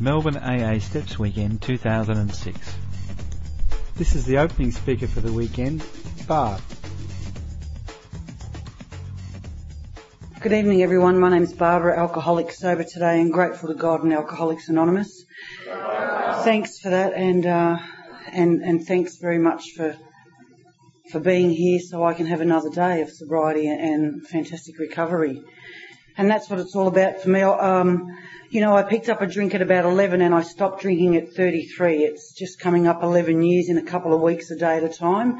Melbourne AA Steps Weekend 2006. This is the opening speaker for the weekend, Barb. Good evening, everyone. My name is Barbara, alcoholic sober today, and grateful to God and Alcoholics Anonymous. Thanks for that, and uh, and and thanks very much for for being here, so I can have another day of sobriety and fantastic recovery. And that's what it's all about for me. Um, you know, I picked up a drink at about 11 and I stopped drinking at 33. It's just coming up 11 years in a couple of weeks, a day at a time.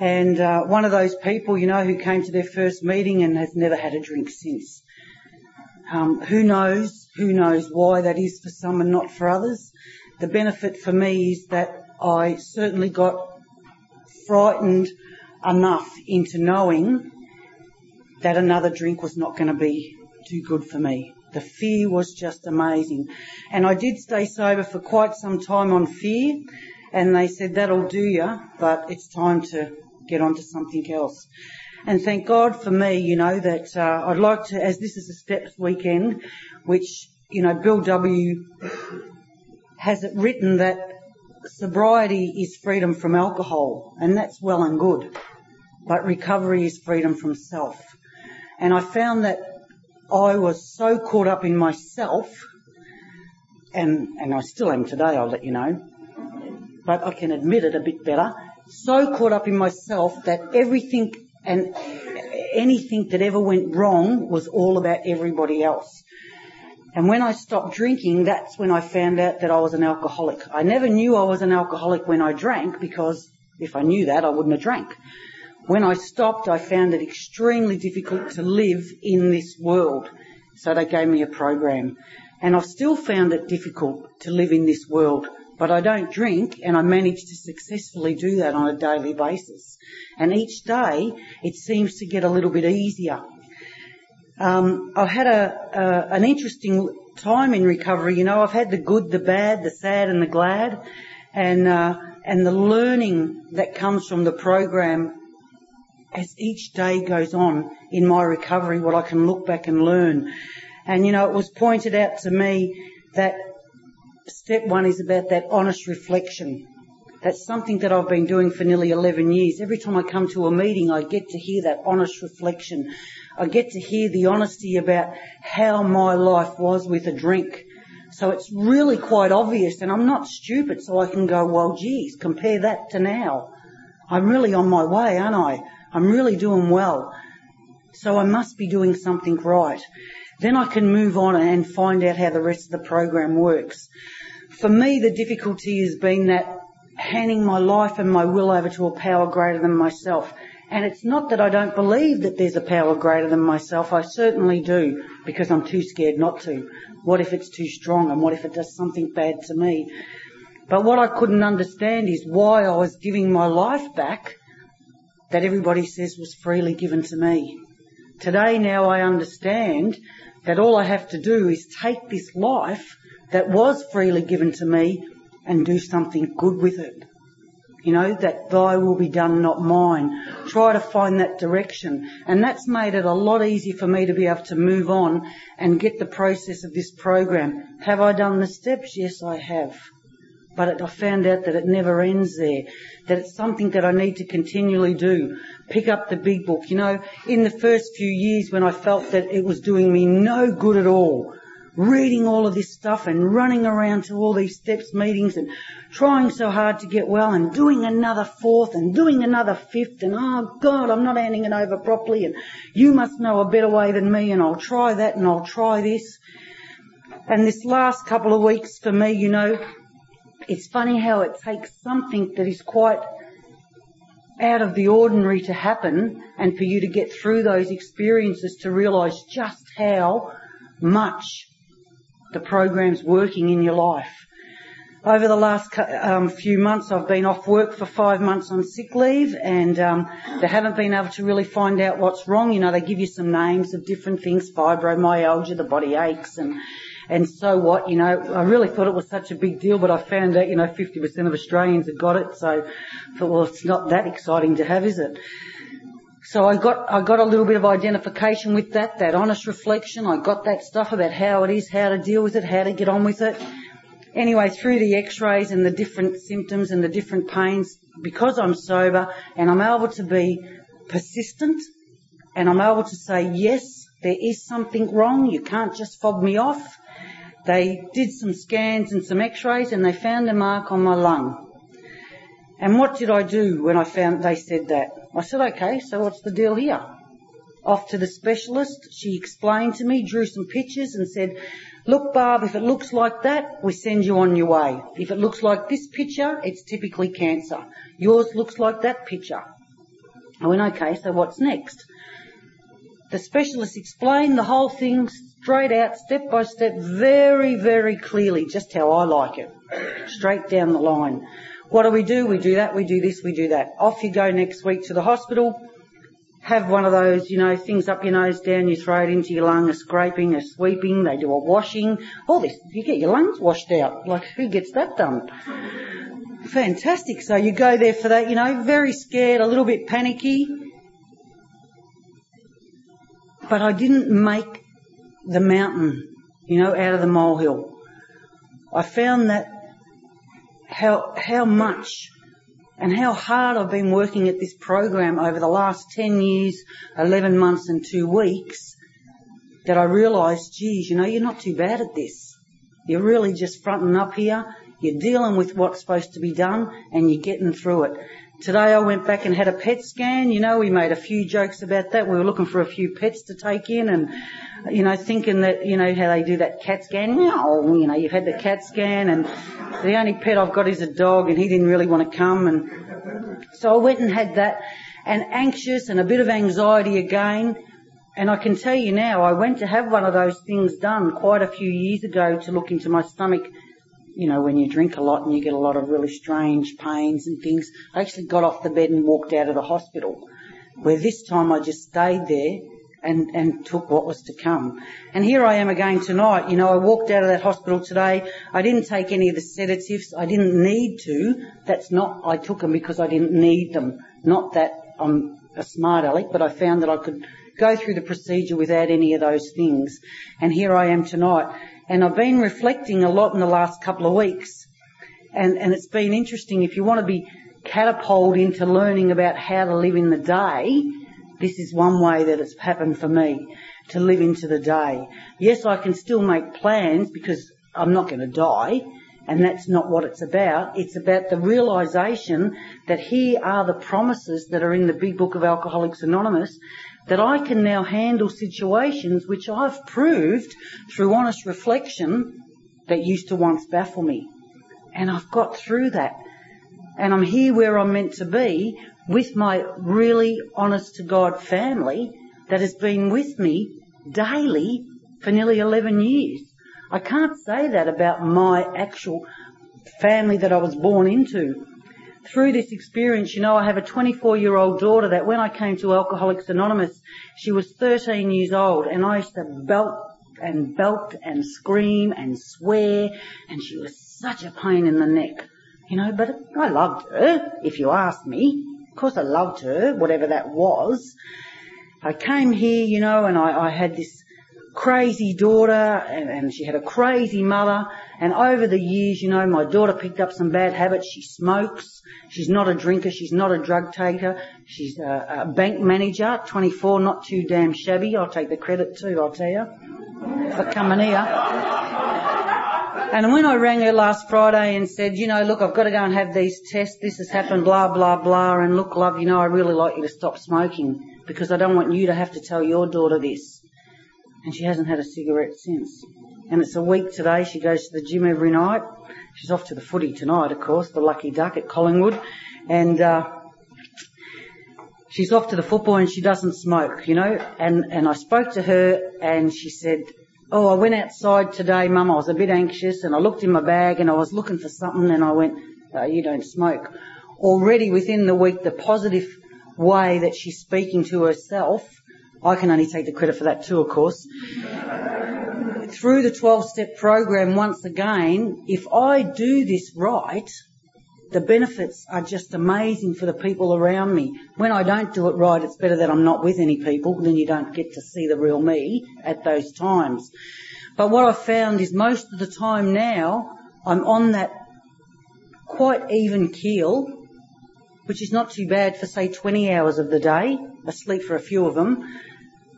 And uh, one of those people, you know, who came to their first meeting and has never had a drink since. Um, who knows? Who knows why that is for some and not for others? The benefit for me is that I certainly got frightened enough into knowing that another drink was not going to be too good for me. The fear was just amazing. And I did stay sober for quite some time on fear, and they said, that'll do you, but it's time to get on to something else. And thank God for me, you know, that uh, I'd like to, as this is a steps weekend, which, you know, Bill W. has it written that sobriety is freedom from alcohol, and that's well and good. But recovery is freedom from self. And I found that I was so caught up in myself, and, and I still am today, I'll let you know, but I can admit it a bit better, so caught up in myself that everything and anything that ever went wrong was all about everybody else. And when I stopped drinking, that's when I found out that I was an alcoholic. I never knew I was an alcoholic when I drank because if I knew that, I wouldn't have drank. When I stopped, I found it extremely difficult to live in this world. So they gave me a program. And I've still found it difficult to live in this world. But I don't drink and I manage to successfully do that on a daily basis. And each day it seems to get a little bit easier. Um, I've had a, a, an interesting time in recovery. You know, I've had the good, the bad, the sad, and the glad, and uh, and the learning that comes from the program as each day goes on in my recovery, what I can look back and learn. And you know, it was pointed out to me that step one is about that honest reflection. That's something that I've been doing for nearly 11 years. Every time I come to a meeting, I get to hear that honest reflection. I get to hear the honesty about how my life was with a drink. So it's really quite obvious and I'm not stupid so I can go, well geez, compare that to now. I'm really on my way, aren't I? I'm really doing well. So I must be doing something right. Then I can move on and find out how the rest of the program works. For me, the difficulty has been that handing my life and my will over to a power greater than myself. And it's not that I don't believe that there's a power greater than myself. I certainly do, because I'm too scared not to. What if it's too strong and what if it does something bad to me? But what I couldn't understand is why I was giving my life back that everybody says was freely given to me. Today now I understand that all I have to do is take this life that was freely given to me and do something good with it. You know, that thy will be done, not mine. Try to find that direction. And that's made it a lot easier for me to be able to move on and get the process of this program. Have I done the steps? Yes, I have. But it, I found out that it never ends there. That it's something that I need to continually do. Pick up the big book. You know, in the first few years when I felt that it was doing me no good at all, reading all of this stuff and running around to all these steps meetings and trying so hard to get well and doing another fourth and doing another fifth and oh God, I'm not handing it over properly and you must know a better way than me and I'll try that and I'll try this. And this last couple of weeks for me, you know, it's funny how it takes something that is quite out of the ordinary to happen and for you to get through those experiences to realise just how much the program's working in your life. Over the last um, few months, I've been off work for five months on sick leave, and um, they haven't been able to really find out what's wrong. You know, they give you some names of different things, fibromyalgia, the body aches, and and so what, you know, I really thought it was such a big deal, but I found out, you know, 50% of Australians had got it, so I thought, well, it's not that exciting to have, is it? So I got, I got a little bit of identification with that, that honest reflection. I got that stuff about how it is, how to deal with it, how to get on with it. Anyway, through the x-rays and the different symptoms and the different pains, because I'm sober and I'm able to be persistent and I'm able to say, yes, there is something wrong. You can't just fob me off. They did some scans and some x-rays and they found a mark on my lung. And what did I do when I found they said that? I said, okay, so what's the deal here? Off to the specialist. She explained to me, drew some pictures and said, look Barb, if it looks like that, we send you on your way. If it looks like this picture, it's typically cancer. Yours looks like that picture. I went, okay, so what's next? The specialist explained the whole thing straight out, step by step, very, very clearly, just how I like it. Straight down the line. What do we do? We do that, we do this, we do that. Off you go next week to the hospital. Have one of those, you know, things up your nose, down your throat, into your lung, a scraping, a sweeping. They do a washing. All this, you get your lungs washed out. Like, who gets that done? Fantastic. So you go there for that, you know, very scared, a little bit panicky. But I didn't make the mountain, you know, out of the molehill. I found that how, how much and how hard I've been working at this program over the last 10 years, 11 months and two weeks that I realised, geez, you know, you're not too bad at this. You're really just fronting up here. You're dealing with what's supposed to be done and you're getting through it. Today I went back and had a PET scan. You know, we made a few jokes about that. We were looking for a few pets to take in and, you know, thinking that, you know, how they do that cat scan. No, you know, you've had the cat scan and the only pet I've got is a dog and he didn't really want to come and so I went and had that and anxious and a bit of anxiety again. And I can tell you now, I went to have one of those things done quite a few years ago to look into my stomach you know, when you drink a lot and you get a lot of really strange pains and things. I actually got off the bed and walked out of the hospital. Where this time I just stayed there and, and took what was to come. And here I am again tonight. You know, I walked out of that hospital today. I didn't take any of the sedatives. I didn't need to. That's not, I took them because I didn't need them. Not that I'm a smart aleck, but I found that I could go through the procedure without any of those things. And here I am tonight. And I've been reflecting a lot in the last couple of weeks. And, and it's been interesting. If you want to be catapulted into learning about how to live in the day, this is one way that it's happened for me, to live into the day. Yes, I can still make plans because I'm not going to die, and that's not what it's about. It's about the realization that here are the promises that are in the big book of Alcoholics Anonymous that I can now handle situations which I've proved through honest reflection that used to once baffle me. And I've got through that. And I'm here where I'm meant to be with my really honest to God family that has been with me daily for nearly 11 years. I can't say that about my actual family that I was born into through this experience, you know, I have a 24 year old daughter that when I came to Alcoholics Anonymous, she was 13 years old and I used to belt and belt and scream and swear and she was such a pain in the neck. You know, but I loved her, if you ask me. Of course I loved her, whatever that was. I came here, you know, and I, I had this crazy daughter and, and, she had a crazy mother and over the years, you know, my daughter picked up some bad habits. She smokes. She's not a drinker. She's not a drug taker. She's a, a bank manager, 24, not too damn shabby. I'll take the credit too, I'll tell you, for coming here. And when I rang her last Friday and said, you know, look, I've got to go and have these tests. This has happened, blah, blah, blah. And look, love, you know, I really like you to stop smoking because I don't want you to have to tell your daughter this and she hasn't had a cigarette since. And it's a week today. She goes to the gym every night. She's off to the footy tonight, of course, the Lucky Duck at Collingwood, and uh, she's off to the football and she doesn't smoke, you know. And and I spoke to her and she said, "Oh, I went outside today, Mum. I was a bit anxious and I looked in my bag and I was looking for something and I went, oh, you don't smoke." Already within the week, the positive way that she's speaking to herself I can only take the credit for that too, of course. Through the 12 step program once again, if I do this right, the benefits are just amazing for the people around me. When I don't do it right, it's better that I'm not with any people, then you don't get to see the real me at those times. But what I've found is most of the time now, I'm on that quite even keel, which is not too bad for say 20 hours of the day, asleep for a few of them,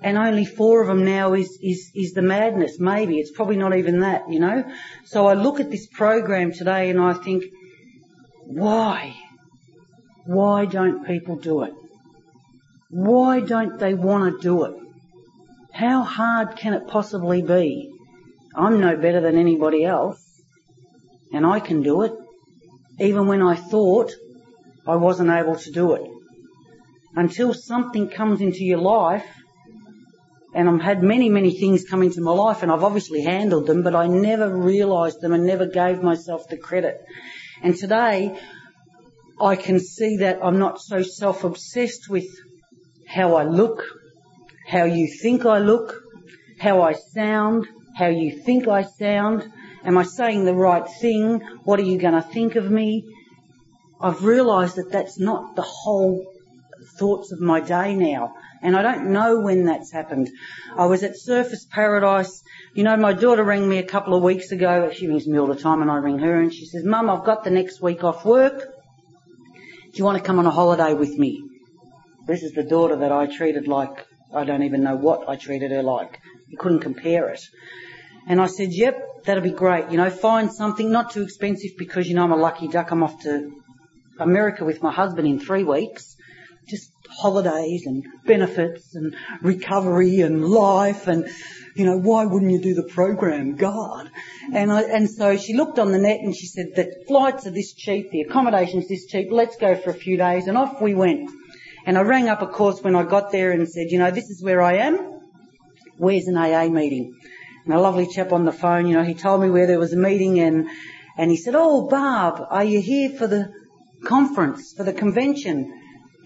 and only four of them now is, is, is the madness, maybe. It's probably not even that, you know. So I look at this program today and I think, why? Why don't people do it? Why don't they want to do it? How hard can it possibly be? I'm no better than anybody else, and I can do it, even when I thought I wasn't able to do it. Until something comes into your life, and I've had many, many things come into my life, and I've obviously handled them, but I never realised them and never gave myself the credit. And today, I can see that I'm not so self-obsessed with how I look, how you think I look, how I sound, how you think I sound. Am I saying the right thing? What are you going to think of me? I've realised that that's not the whole thoughts of my day now. And I don't know when that's happened. I was at Surfers Paradise. You know, my daughter rang me a couple of weeks ago. She rings me all the time and I ring her and she says, Mum, I've got the next week off work. Do you want to come on a holiday with me? This is the daughter that I treated like, I don't even know what I treated her like. You couldn't compare it. And I said, yep, that'll be great. You know, find something not too expensive because, you know, I'm a lucky duck. I'm off to America with my husband in three weeks. Holidays and benefits and recovery and life and, you know, why wouldn't you do the program? God. And I, and so she looked on the net and she said, the flights are this cheap, the accommodation's this cheap, let's go for a few days. And off we went. And I rang up, of course, when I got there and said, you know, this is where I am. Where's an AA meeting? And a lovely chap on the phone, you know, he told me where there was a meeting and, and he said, oh, Barb, are you here for the conference, for the convention?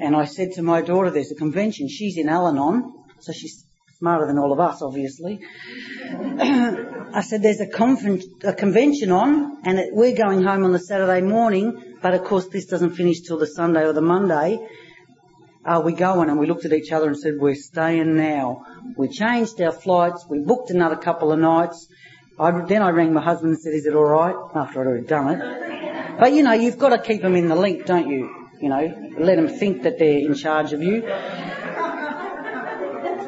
And I said to my daughter, there's a convention. She's in Al-Anon, so she's smarter than all of us, obviously. I said, there's a, conference, a convention on, and it, we're going home on the Saturday morning, but of course this doesn't finish till the Sunday or the Monday are we going? And we looked at each other and said, we're staying now. We changed our flights. We booked another couple of nights. I, then I rang my husband and said, is it alright? After I'd already done it. But you know, you've got to keep them in the link, don't you? You know, let them think that they're in charge of you.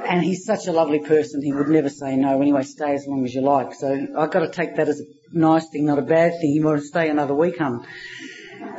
And he's such a lovely person, he would never say no. Anyway, stay as long as you like. So I've got to take that as a nice thing, not a bad thing. You want to stay another week, hun.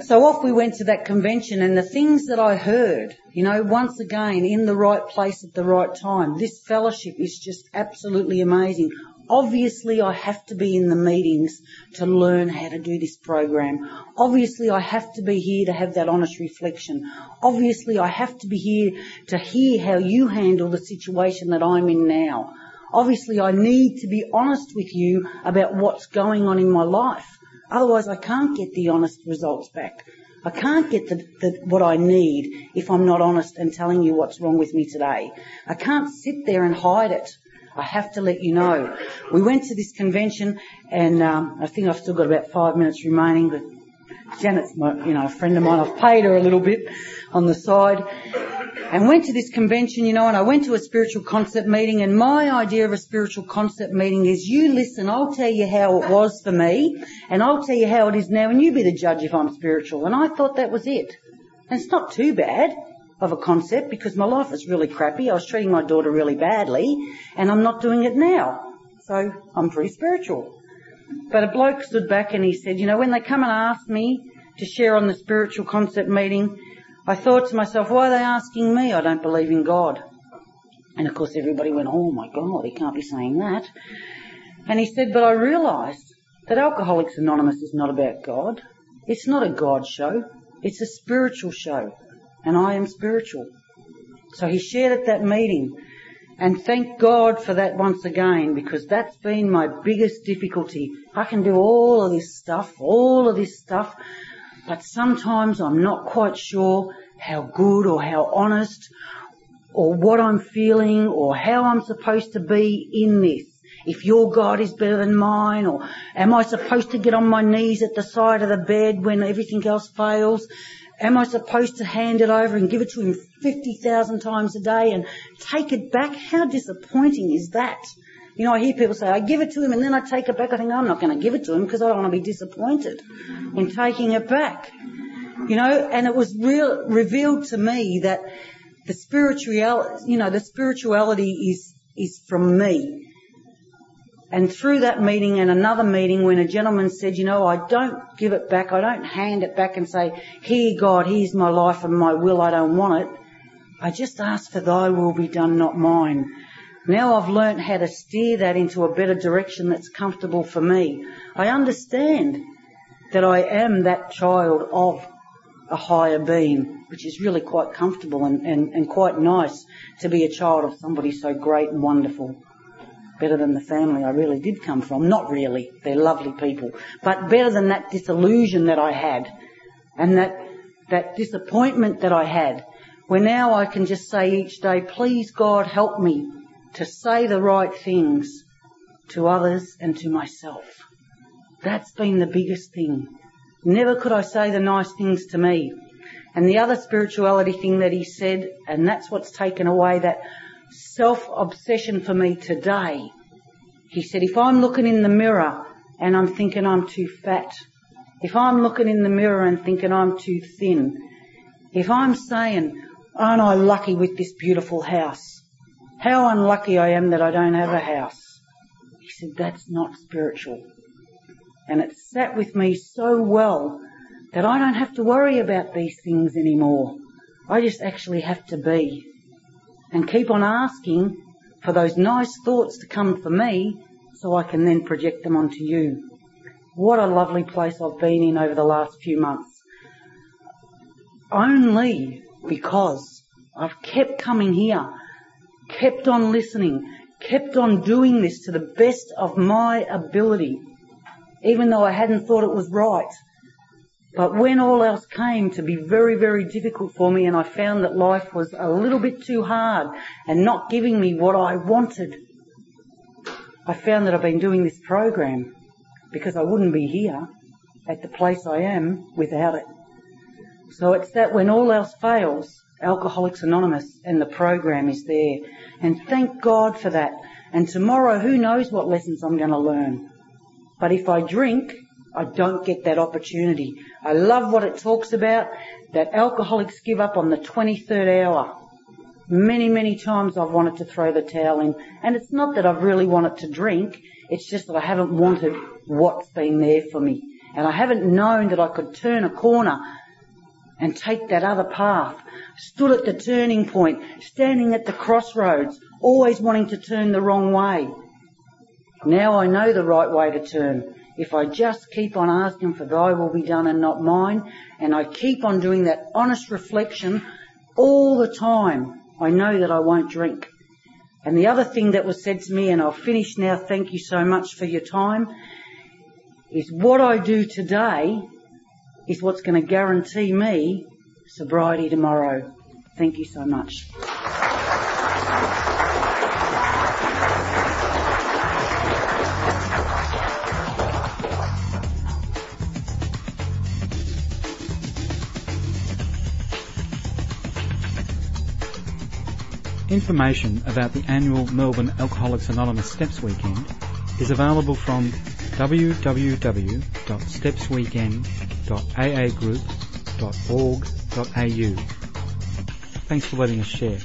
So off we went to that convention and the things that I heard, you know, once again, in the right place at the right time. This fellowship is just absolutely amazing. Obviously I have to be in the meetings to learn how to do this program. Obviously I have to be here to have that honest reflection. Obviously I have to be here to hear how you handle the situation that I'm in now. Obviously I need to be honest with you about what's going on in my life. Otherwise I can't get the honest results back. I can't get the, the, what I need if I'm not honest and telling you what's wrong with me today. I can't sit there and hide it. I have to let you know. We went to this convention and um, I think I've still got about five minutes remaining, but Janet's my, you know, a friend of mine. I've paid her a little bit on the side and went to this convention, you know, and I went to a spiritual concept meeting and my idea of a spiritual concept meeting is you listen, I'll tell you how it was for me and I'll tell you how it is now and you be the judge if I'm spiritual. And I thought that was it. And it's not too bad of a concept because my life was really crappy. I was treating my daughter really badly and I'm not doing it now. So I'm pretty spiritual. But a bloke stood back and he said, you know, when they come and ask me to share on the spiritual concept meeting, I thought to myself, why are they asking me? I don't believe in God. And of course everybody went, oh my God, he can't be saying that. And he said, but I realised that Alcoholics Anonymous is not about God. It's not a God show. It's a spiritual show. And I am spiritual. So he shared at that meeting. And thank God for that once again, because that's been my biggest difficulty. I can do all of this stuff, all of this stuff, but sometimes I'm not quite sure how good or how honest or what I'm feeling or how I'm supposed to be in this. if your God is better than mine, or am I supposed to get on my knees at the side of the bed when everything else fails? Am I supposed to hand it over and give it to him 50,000 times a day and take it back? How disappointing is that? You know, I hear people say, I give it to him and then I take it back. I think, I'm not going to give it to him because I don't want to be disappointed in taking it back. You know, and it was real, revealed to me that the spirituality, you know, the spirituality is, is from me. And through that meeting and another meeting when a gentleman said, you know, I don't give it back, I don't hand it back and say, here God, here's my life and my will, I don't want it. I just ask for thy will be done, not mine. Now I've learnt how to steer that into a better direction that's comfortable for me. I understand that I am that child of a higher being, which is really quite comfortable and, and, and quite nice to be a child of somebody so great and wonderful better than the family I really did come from. Not really. They're lovely people. But better than that disillusion that I had and that, that disappointment that I had where now I can just say each day, please God help me to say the right things to others and to myself. That's been the biggest thing. Never could I say the nice things to me. And the other spirituality thing that he said, and that's what's taken away that self-obsession for me today. He said, if I'm looking in the mirror and I'm thinking I'm too fat, if I'm looking in the mirror and thinking I'm too thin, if I'm saying, aren't I lucky with this beautiful house? How unlucky I am that I don't have a house. He said, that's not spiritual. And it sat with me so well that I don't have to worry about these things anymore. I just actually have to be and keep on asking for those nice thoughts to come for me so I can then project them onto you. What a lovely place I've been in over the last few months. Only because I've kept coming here, kept on listening, kept on doing this to the best of my ability, even though I hadn't thought it was right. But when all else came to be very, very difficult for me and I found that life was a little bit too hard and not giving me what I wanted, I found that I've been doing this program because I wouldn't be here at the place I am without it. So it's that when all else fails, Alcoholics Anonymous and the program is there. And thank God for that. And tomorrow, who knows what lessons I'm going to learn. But if I drink, I don't get that opportunity. I love what it talks about, that alcoholics give up on the 23rd hour. Many, many times I've wanted to throw the towel in. And it's not that I've really wanted to drink, it's just that I haven't wanted what's been there for me. And I haven't known that I could turn a corner and take that other path. Stood at the turning point, standing at the crossroads, always wanting to turn the wrong way. Now I know the right way to turn if I just keep on asking for thy will be done and not mine, and I keep on doing that honest reflection all the time, I know that I won't drink. And the other thing that was said to me, and I'll finish now, thank you so much for your time, is what I do today is what's going to guarantee me sobriety tomorrow. Thank you so much. Information about the annual Melbourne Alcoholics Anonymous Steps Weekend is available from www.stepsweekend.aagroup.org.au. Thanks for letting us share.